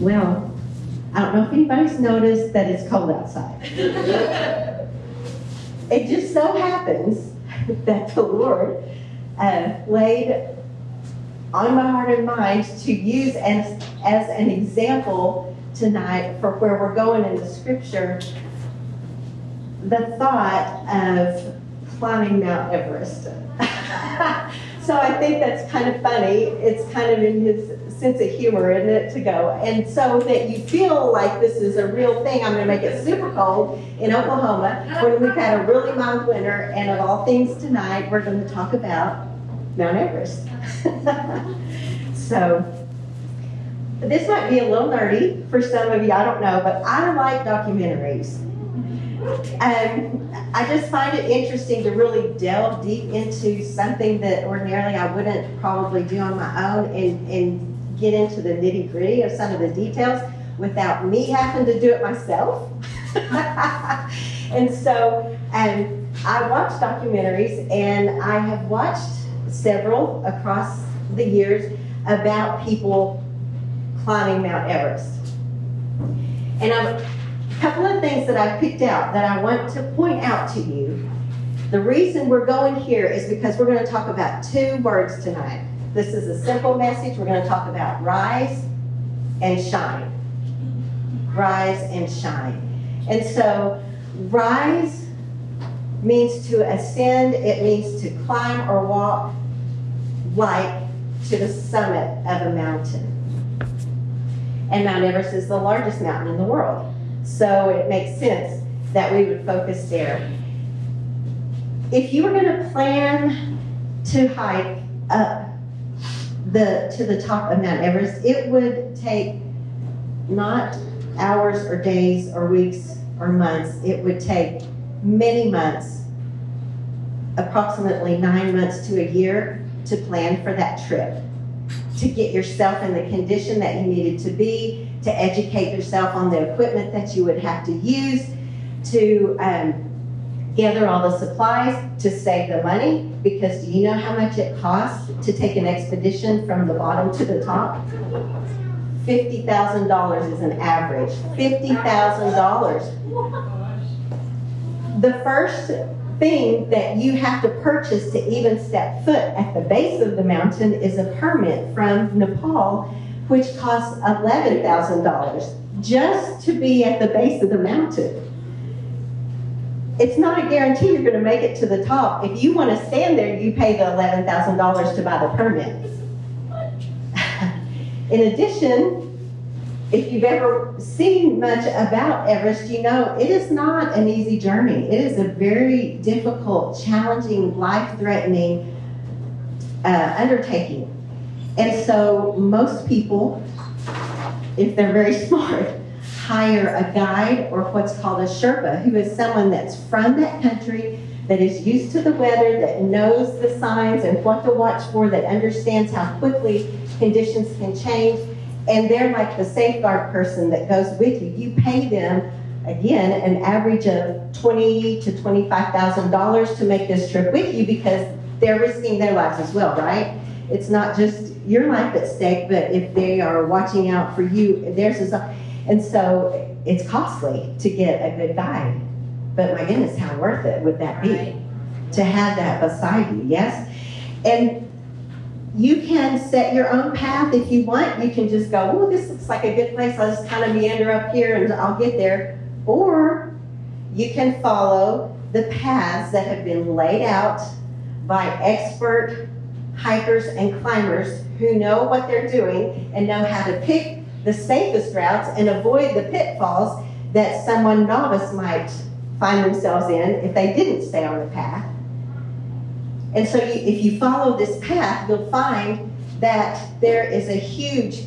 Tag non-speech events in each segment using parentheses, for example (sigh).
Well, I don't know if anybody's noticed that it's cold outside. (laughs) it just so happens that the Lord uh, laid on my heart and mind to use as, as an example tonight for where we're going in the scripture the thought of climbing Mount Everest. (laughs) so I think that's kind of funny. It's kind of in his sense of humor, isn't it, to go? And so that you feel like this is a real thing. I'm going to make it super cold in Oklahoma when we've had a really mild winter. And of all things tonight, we're going to talk about Mount Everest. (laughs) so this might be a little nerdy for some of you, I don't know, but I like documentaries. Um, I just find it interesting to really delve deep into something that ordinarily I wouldn't probably do on my own and, and get into the nitty gritty of some of the details without me having to do it myself. (laughs) and so um, I watch documentaries and I have watched several across the years about people climbing Mount Everest. And I'm a couple of things that I picked out that I want to point out to you. The reason we're going here is because we're going to talk about two words tonight. This is a simple message. We're going to talk about rise and shine. Rise and shine. And so, rise means to ascend, it means to climb or walk like to the summit of a mountain. And Mount Everest is the largest mountain in the world. So it makes sense that we would focus there. If you were going to plan to hike up the to the top of Mount Everest, it would take not hours or days or weeks or months. It would take many months, approximately nine months to a year, to plan for that trip, to get yourself in the condition that you needed to be, to educate yourself on the equipment that you would have to use, to um, gather all the supplies, to save the money, because do you know how much it costs to take an expedition from the bottom to the top? $50,000 is an average. $50,000. The first thing that you have to purchase to even step foot at the base of the mountain is a permit from Nepal which costs $11,000 just to be at the base of the mountain. It's not a guarantee you're going to make it to the top. If you want to stand there, you pay the $11,000 to buy the permit. (laughs) In addition, if you've ever seen much about Everest, you know it is not an easy journey. It is a very difficult, challenging, life threatening uh, undertaking. And so most people, if they're very (laughs) smart, hire a guide or what's called a Sherpa, who is someone that's from that country, that is used to the weather, that knows the signs and what to watch for, that understands how quickly conditions can change. And they're like the safeguard person that goes with you. You pay them, again, an average of twenty to twenty-five thousand dollars to make this trip with you because they're risking their lives as well, right? It's not just your life at stake, but if they are watching out for you, theirs is. And so it's costly to get a good guide. But my goodness, how worth it would that be right. to have that beside you? Yes? And you can set your own path if you want. You can just go, oh, this looks like a good place. I'll just kind of meander up here and I'll get there. Or you can follow the paths that have been laid out by expert hikers and climbers who know what they're doing and know how to pick the safest routes and avoid the pitfalls that someone novice might find themselves in if they didn't stay on the path. And so, if you follow this path, you'll find that there is a huge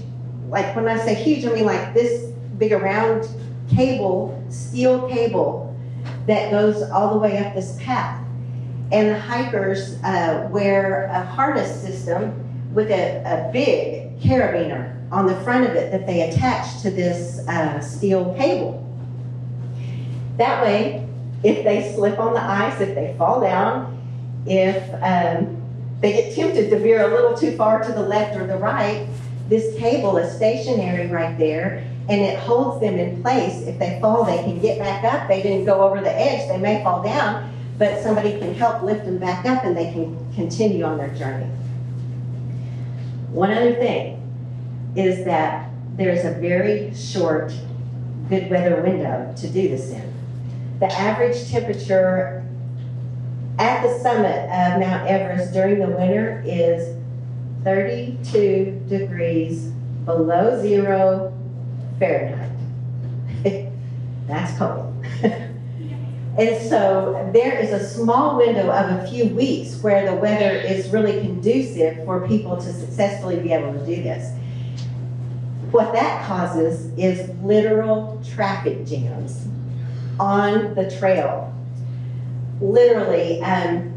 like when I say huge, I mean like this big around cable, steel cable that goes all the way up this path. And the hikers uh, wear a harness system with a, a, big carabiner on the front of it that they attach to this uh, steel cable. That way, if they slip on the ice, if they fall down, if um, they get tempted to veer a little too far to the left or the right, this cable is stationary right there and it holds them in place. If they fall, they can get back up. They didn't go over the edge, they may fall down, but somebody can help lift them back up and they can continue on their journey. One other thing is that there's a very short good weather window to do this in. The average temperature at the summit of Mount Everest during the winter is 32 degrees below zero Fahrenheit. (laughs) That's cold. (laughs) and so there is a small window of a few weeks where the weather is really conducive for people to successfully be able to do this. What that causes is literal traffic jams on the trail. Literally, um,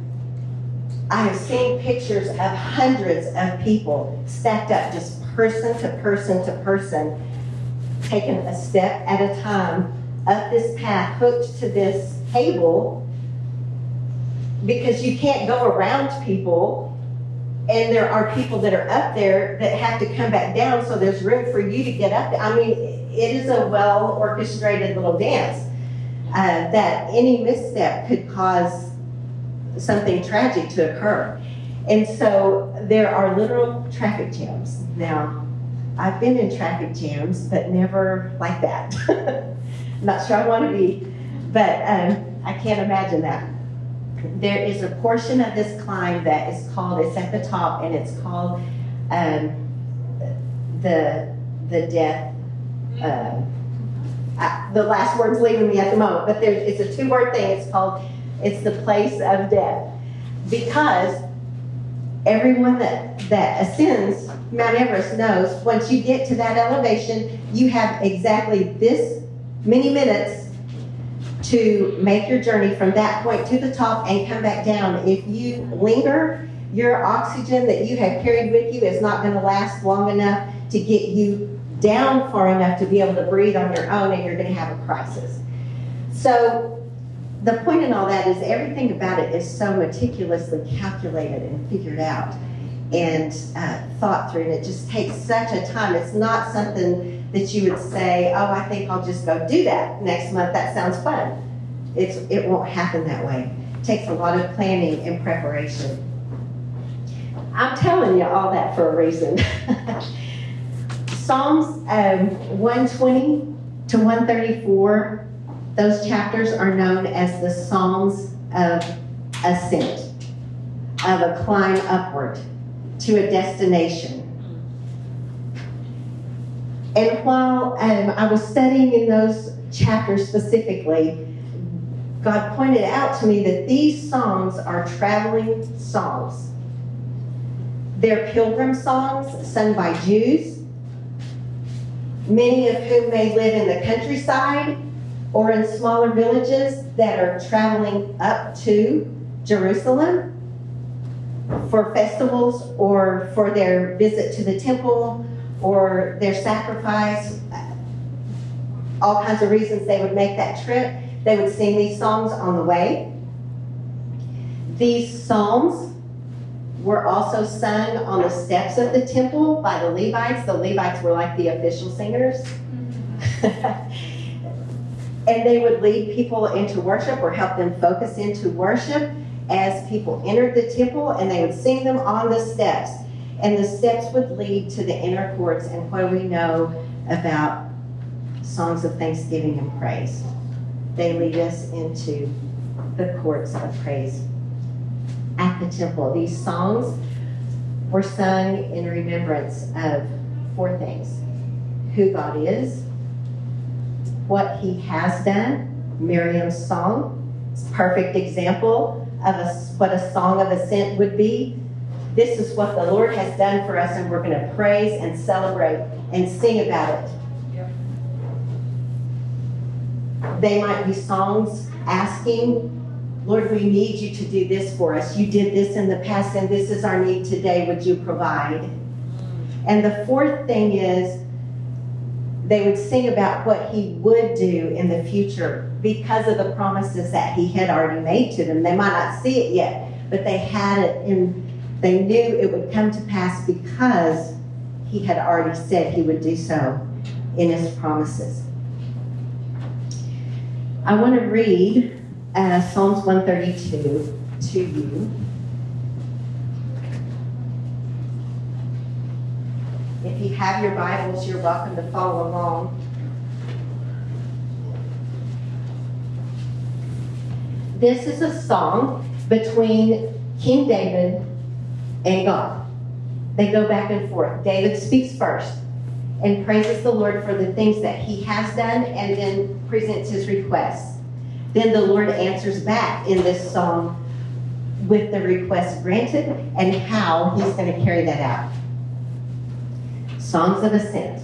I have seen pictures of hundreds of people stacked up, just person to person to person, taking a step at a time up this path, hooked to this cable, because you can't go around people. And there are people that are up there that have to come back down, so there's room for you to get up. I mean, it is a well orchestrated little dance uh, that any misstep could cause something tragic to occur. And so there are literal traffic jams. Now, I've been in traffic jams, but never like that. (laughs) Not sure I want to be, but um, I can't imagine that. There is a portion of this climb that is called, it's at the top, and it's called um, the, the death. Uh, I, the last word's leaving me at the moment, but there, it's a two word thing. It's called, it's the place of death. Because everyone that, that ascends Mount Everest knows once you get to that elevation, you have exactly this many minutes to make your journey from that point to the top and come back down. If you linger, your oxygen that you have carried with you is not going to last long enough to get you down far enough to be able to breathe on your own and you're going to have a crisis. So the point in all that is everything about it is so meticulously calculated and figured out and uh, thought through, and it just takes such a time. It's not something that you would say, "Oh, I think I'll just go do that next month. That sounds fun." It's it won't happen that way. It takes a lot of planning and preparation. I'm telling you all that for a reason. (laughs) Psalms um, 120 to 134 those chapters are known as the Psalms of Ascent, of a climb upward to a destination. And while um, I was studying in those chapters specifically, God pointed out to me that these songs are traveling songs. They're pilgrim songs sung by Jews, many of whom may live in the countryside or in smaller villages that are traveling up to Jerusalem for festivals or for their visit to the temple or their sacrifice, all kinds of reasons they would make that trip. They would sing these songs on the way. These psalms were also sung on the steps of the temple by the Levites. The Levites were like the official singers. (laughs) And they would lead people into worship or help them focus into worship as people entered the temple and they would sing them on the steps. And the steps would lead to the inner courts and what we know about songs of thanksgiving and praise. They lead us into the courts of praise at the temple. These songs were sung in remembrance of four things who God is, what he has done. Miriam's song perfect example of a, what a song of ascent would be. This is what the Lord has done for us, and we're going to praise and celebrate and sing about it. They might be songs asking, Lord, we need you to do this for us. You did this in the past, and this is our need today. Would you provide? Mm. And the fourth thing is, they would sing about what he would do in the future because of the promises that he had already made to them. They might not see it yet, but they had it in, they knew it would come to pass because he had already said he would do so in his promises. I want to read uh, Psalms 132 to you. If you have your Bibles, you're welcome to follow along. This is a song between King David and God. They go back and forth. David speaks first and praises the Lord for the things that he has done and then presents his requests. Then the Lord answers back in this song with the request granted and how he's going to carry that out. Songs of Ascent.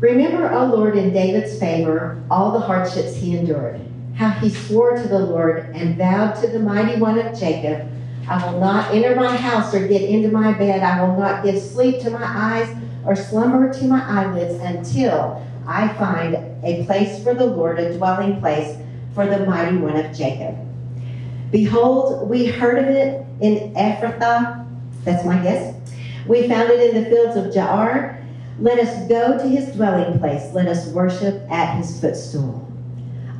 Remember, O Lord, in David's favor, all the hardships he endured, how he swore to the Lord and vowed to the mighty one of Jacob, I will not enter my house or get into my bed. I will not give sleep to my eyes or slumber to my eyelids until I find a place for the Lord, a dwelling place for the mighty one of Jacob. Behold, we heard of it in Ephrathah. That's my guess. We found it in the fields of Jaar. Let us go to his dwelling place. Let us worship at his footstool.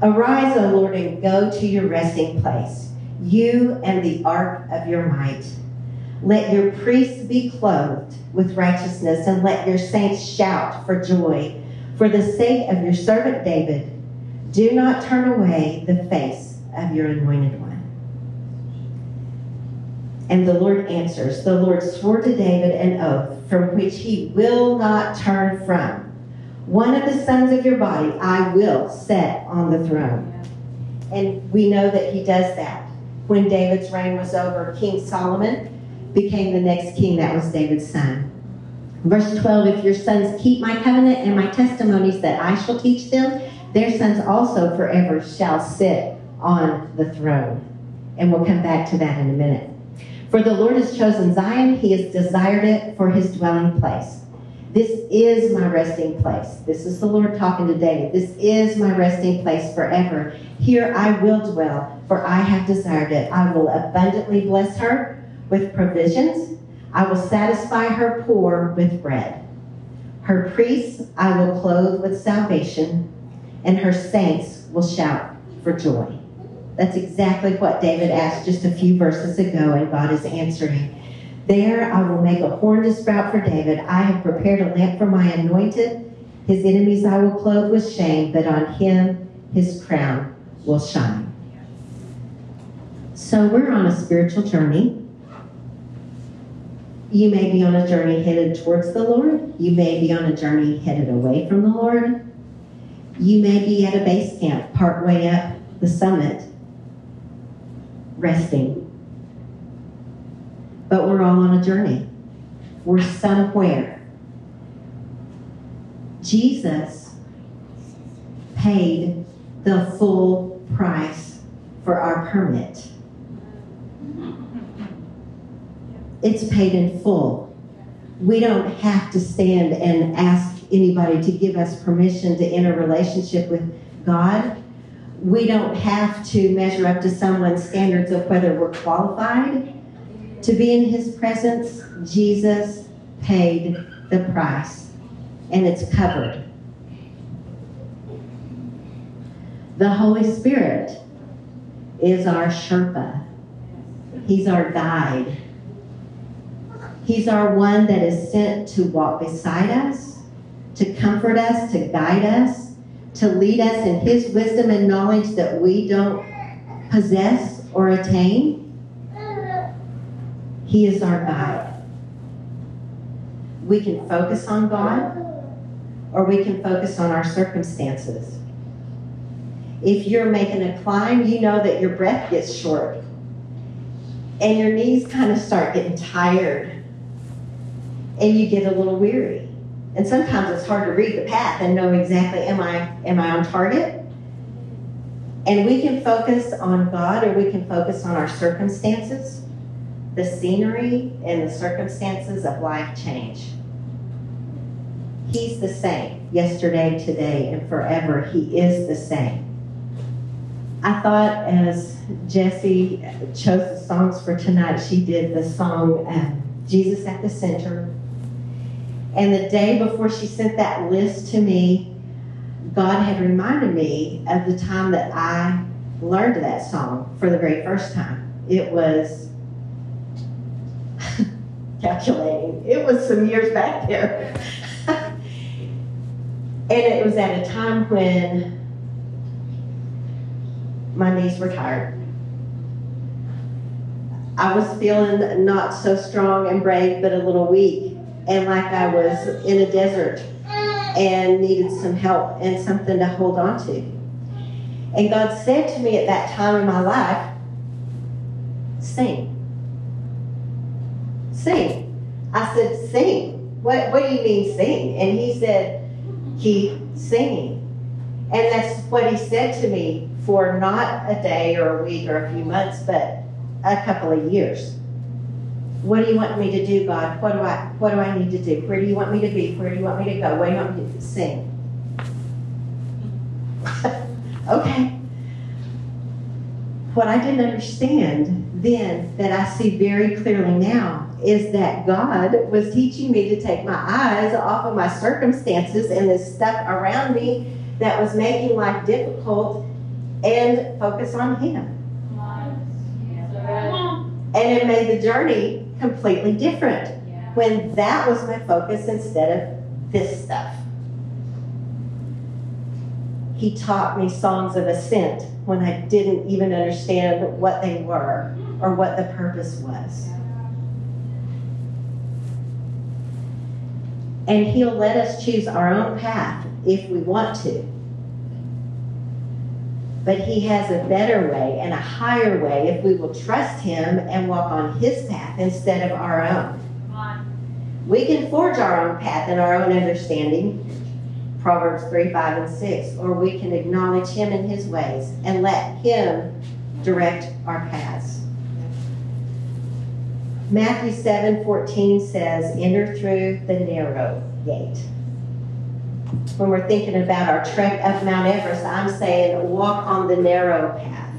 Arise, O Lord, and go to your resting place, you and the ark of your might. Let your priests be clothed with righteousness, and let your saints shout for joy. For the sake of your servant David, do not turn away the face of your anointed one. And the Lord answers, The Lord swore to David an oath from which he will not turn from. One of the sons of your body I will set on the throne. And we know that he does that. When David's reign was over, King Solomon became the next king. That was David's son. Verse 12 If your sons keep my covenant and my testimonies that I shall teach them, their sons also forever shall sit on the throne. And we'll come back to that in a minute. For the Lord has chosen Zion, he has desired it for his dwelling place. This is my resting place. This is the Lord talking to David. This is my resting place forever. Here I will dwell, for I have desired it. I will abundantly bless her with provisions. I will satisfy her poor with bread. Her priests I will clothe with salvation, and her saints will shout for joy. That's exactly what David asked just a few verses ago, and God is answering. There I will make a horn to sprout for David. I have prepared a lamp for my anointed. His enemies I will clothe with shame, but on him his crown will shine. So we're on a spiritual journey. You may be on a journey headed towards the Lord. You may be on a journey headed away from the Lord. You may be at a base camp partway up the summit resting. But we're all on a journey. We're somewhere. Jesus paid the full price for our permit. It's paid in full. We don't have to stand and ask anybody to give us permission to enter relationship with God we don't have to measure up to someone's standards of whether we're qualified to be in his presence. Jesus paid the price, and it's covered. The Holy Spirit is our Sherpa, He's our guide. He's our one that is sent to walk beside us, to comfort us, to guide us, to lead us in His wisdom and knowledge that we don't possess or attain. He is our guide. We can focus on God or we can focus on our circumstances. If you're making a climb, you know that your breath gets short and your knees kind of start getting tired and you get a little weary. And sometimes it's hard to read the path and know exactly am I am I on target? And we can focus on God or we can focus on our circumstances. The scenery and the circumstances of life change. He's the same yesterday, today, and forever. He is the same. I thought as Jessie chose the songs for tonight, she did the song uh, Jesus at the Center. And the day before she sent that list to me, God had reminded me of the time that I learned that song for the very first time. It was calculating, it was some years back there. (laughs) and it was at a time when my knees were tired. I was feeling not so strong and brave, but a little weak, and like I was in a desert and needed some help and something to hold on to. And God said to me at that time in my life, sing. Sing. I said, sing. What, what do you mean sing? And he said, keep singing. And that's what he said to me for not a day or a week or a few months, but a couple of years. What do you want me to do, God? What do I what do I need to do? Where do you want me to be? Where do you want me to go? What do you want me to sing? (laughs) okay. What I didn't understand then that I see very clearly now is that God was teaching me to take my eyes off of my circumstances and the stuff around me that was making life difficult and focus on Him. And it made the journey completely different when that was my focus instead of this stuff. He taught me songs of ascent when I didn't even understand what they were or what the purpose was. And He'll let us choose our own path if we want to. But He has a better way and a higher way if we will trust Him and walk on His path instead of our own. We can forge our own path and our own understanding, Proverbs 3, 5, and 6, or we can acknowledge Him in His ways and let Him direct our paths. Matthew 7 14 says, Enter through the narrow gate. When we're thinking about our trek up Mount Everest, I'm saying walk on the narrow path.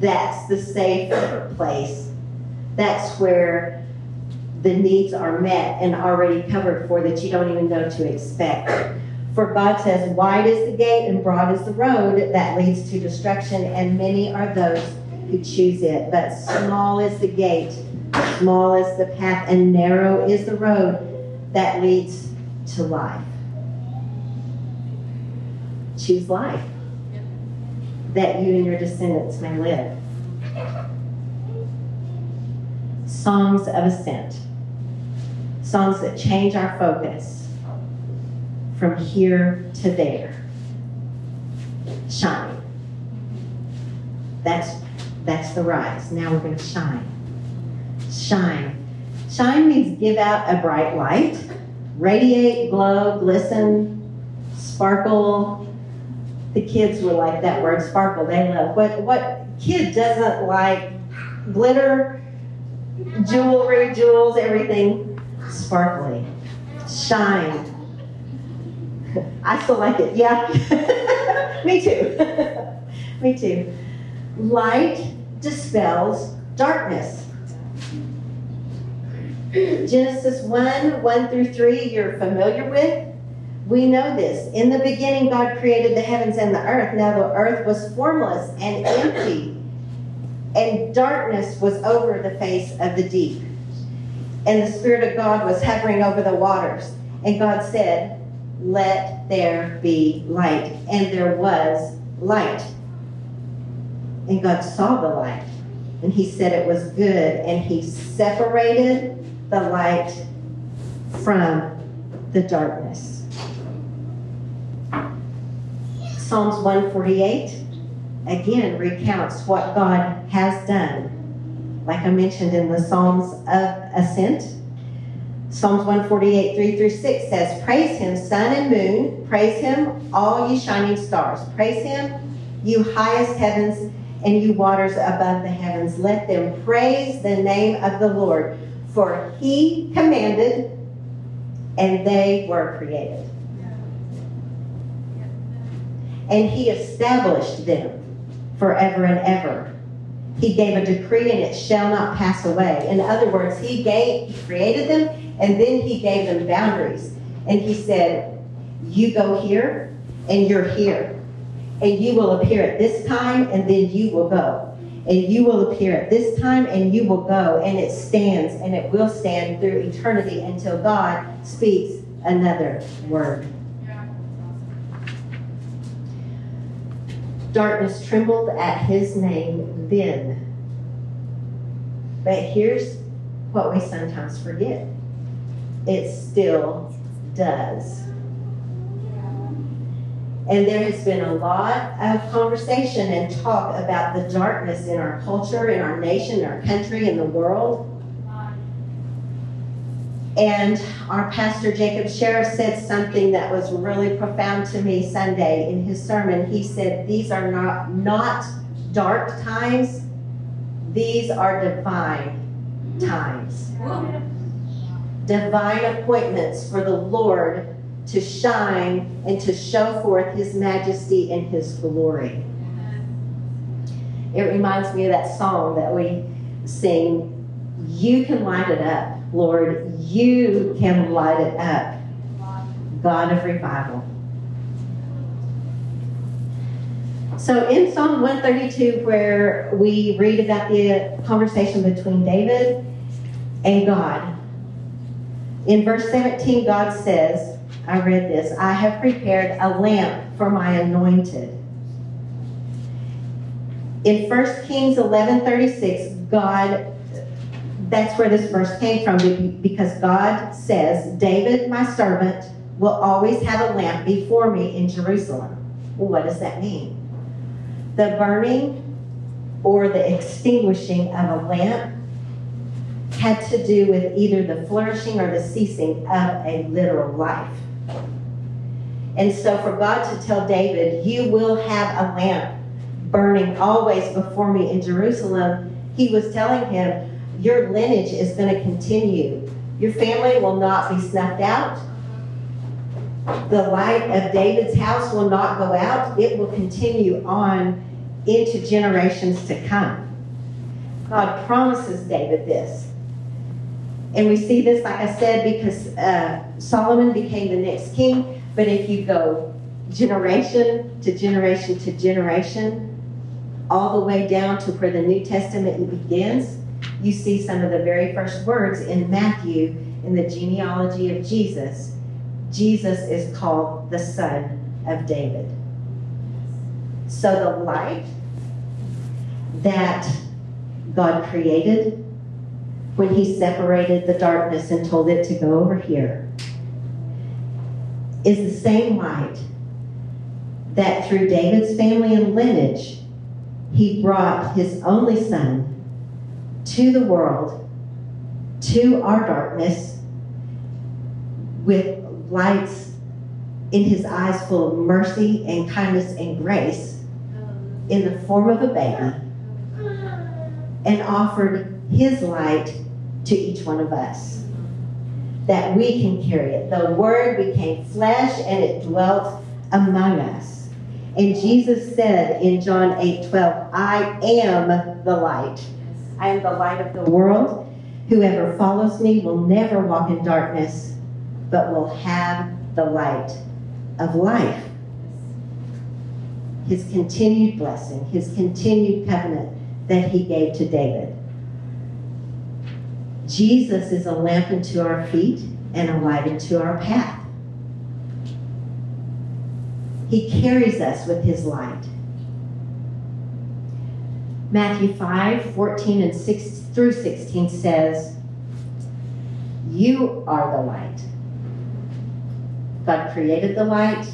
That's the safe place. That's where the needs are met and already covered for that you don't even know to expect. For God says, Wide is the gate and broad is the road that leads to destruction, and many are those who choose it. But small is the gate Small is the path and narrow is the road that leads to life. Choose life that you and your descendants may live. Songs of ascent. Songs that change our focus from here to there. Shine. That's that's the rise. Now we're going to shine shine. Shine means give out a bright light, radiate, glow, glisten, sparkle. The kids will like that word sparkle. They love what what kid doesn't like glitter, jewelry, jewels, everything sparkly. Shine. I still like it. Yeah. (laughs) Me too. (laughs) Me too. Light dispels darkness. Genesis 1 1 through 3, you're familiar with. We know this. In the beginning, God created the heavens and the earth. Now the earth was formless and empty, and darkness was over the face of the deep. And the Spirit of God was hovering over the waters. And God said, Let there be light. And there was light. And God saw the light. And he said it was good. And he separated the light from the darkness. Psalms 148 again recounts what God has done. Like I mentioned in the Psalms of Ascent, Psalms 148, 3 through 6 says, Praise him, sun and moon. Praise him, all ye shining stars. Praise him, you highest heavens and you waters above the heavens. Let them praise the name of the Lord. For he commanded, and they were created. And he established them forever and ever. He gave a decree and it shall not pass away. In other words, he gave, he created them and then he gave them boundaries. And he said, You go here and you're here. And you will appear at this time and then you will go. And you will appear at this time and you will go. And it stands and it will stand through eternity until God speaks another word. Darkness trembled at his name then. But here's what we sometimes forget it still does. And there has been a lot of conversation and talk about the darkness in our culture, in our nation, our country, in the world. And our pastor Jacob Sheriff said something that was really profound to me Sunday in his sermon. He said, These are not, not dark times, these are divine times divine appointments for the Lord to shine and to show forth his majesty and his glory. It reminds me of that song that we sing You can light it up, Lord. You can light it up, God of revival. So in Psalm 132, where we read about the conversation between David and God, in verse 17, God says, I read this, I have prepared a lamp for my anointed. In 1 Kings 11 36, God, that's where this verse came from because God says, David, my servant, will always have a lamp before me in Jerusalem. Well, what does that mean? The burning or the extinguishing of a lamp had to do with either the flourishing or the ceasing of a literal life. And so for God to tell David, You will have a lamp burning always before me in Jerusalem, he was telling him, Your lineage is going to continue. Your family will not be snuffed out. The light of David's house will not go out. It will continue on into generations to come. God promises David this. And we see this, like I said, because uh, Solomon became the next king. But if you go generation to generation to generation, all the way down to where the New Testament begins, you see some of the very first words in Matthew in the genealogy of Jesus. Jesus is called the Son of David. So the light that God created when he separated the darkness and told it to go over here is the same light that through David's family and lineage, he brought his only son to the world, to our darkness, with lights in his eyes full of mercy and kindness and grace in the form of a baby, and offered his light to each one of us. That we can carry it. The Word became flesh and it dwelt among us. And Jesus said in John 8 12, I am the light. I am the light of the world. Whoever follows me will never walk in darkness, but will have the light of life. His continued blessing, his continued covenant that he gave to David. Jesus is a lamp unto our feet and a light unto our path. He carries us with his light. Matthew 5 14 and 6 through 16 says, You are the light. God created the light.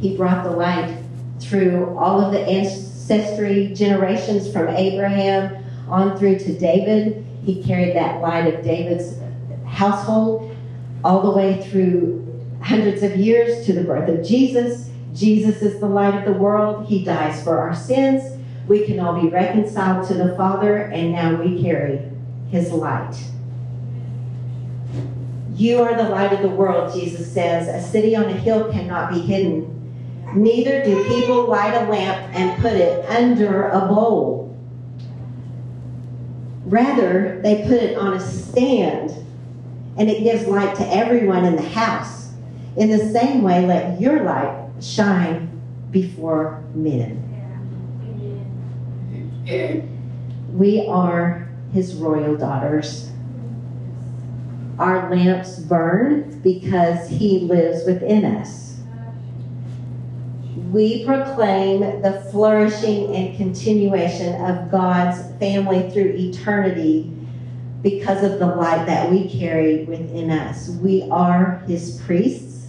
He brought the light through all of the ancestry generations from Abraham on through to David he carried that light of David's household all the way through hundreds of years to the birth of Jesus. Jesus is the light of the world. He dies for our sins. We can all be reconciled to the Father, and now we carry his light. You are the light of the world, Jesus says. A city on a hill cannot be hidden. Neither do people light a lamp and put it under a bowl. Rather, they put it on a stand, and it gives light to everyone in the house. In the same way, let your light shine before men. We are his royal daughters. Our lamps burn because he lives within us. We proclaim the flourishing and continuation of God's family through eternity because of the light that we carry within us. We are his priests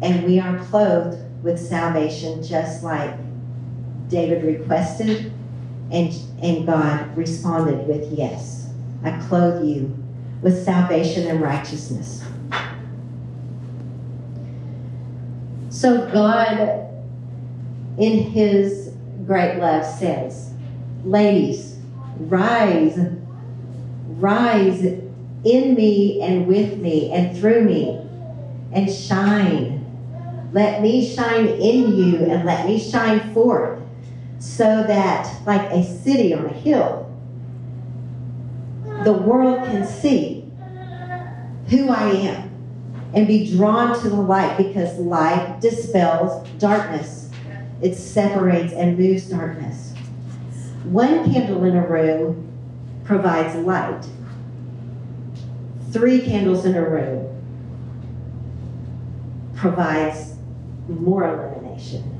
and we are clothed with salvation just like David requested and, and God responded with yes. I clothe you with salvation and righteousness. So God, in his great love, says, Ladies, rise, rise in me and with me and through me and shine. Let me shine in you and let me shine forth so that, like a city on a hill, the world can see who I am and be drawn to the light because light dispels darkness. It separates and moves darkness. One candle in a room provides light. Three candles in a room provides more illumination.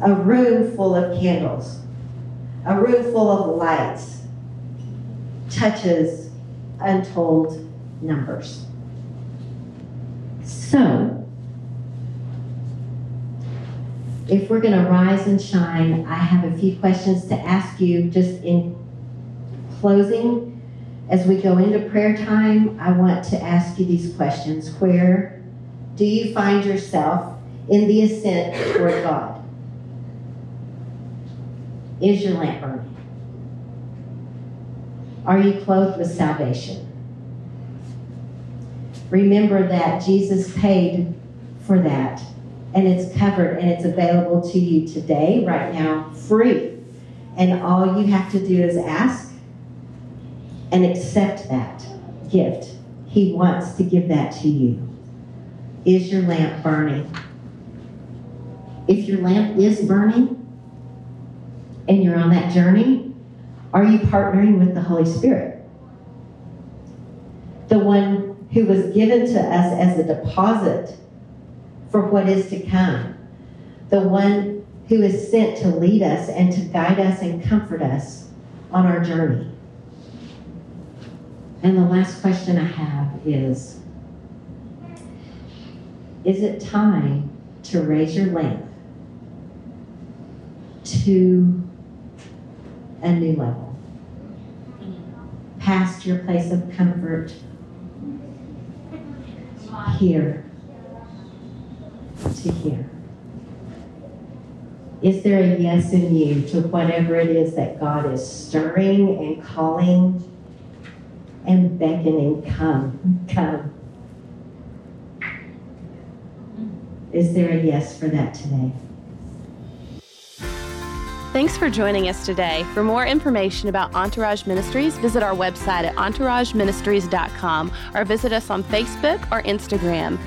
A room full of candles, a room full of lights, touches untold numbers. So, if we're going to rise and shine, I have a few questions to ask you just in closing. As we go into prayer time, I want to ask you these questions. Where do you find yourself in the ascent toward God? Is your lamp burning? Are you clothed with salvation? Remember that Jesus paid for that, and it's covered and it's available to you today, right now, free. And all you have to do is ask and accept that gift. He wants to give that to you. Is your lamp burning? If your lamp is burning and you're on that journey, are you partnering with the Holy Spirit? The one who was given to us as a deposit for what is to come. The one who is sent to lead us and to guide us and comfort us on our journey. And the last question I have is Is it time to raise your lamp to a new level? Past your place of comfort, here to here. Is there a yes in you to whatever it is that God is stirring and calling and beckoning? Come, come. Is there a yes for that today? Thanks for joining us today. For more information about Entourage Ministries, visit our website at entourageministries.com or visit us on Facebook or Instagram.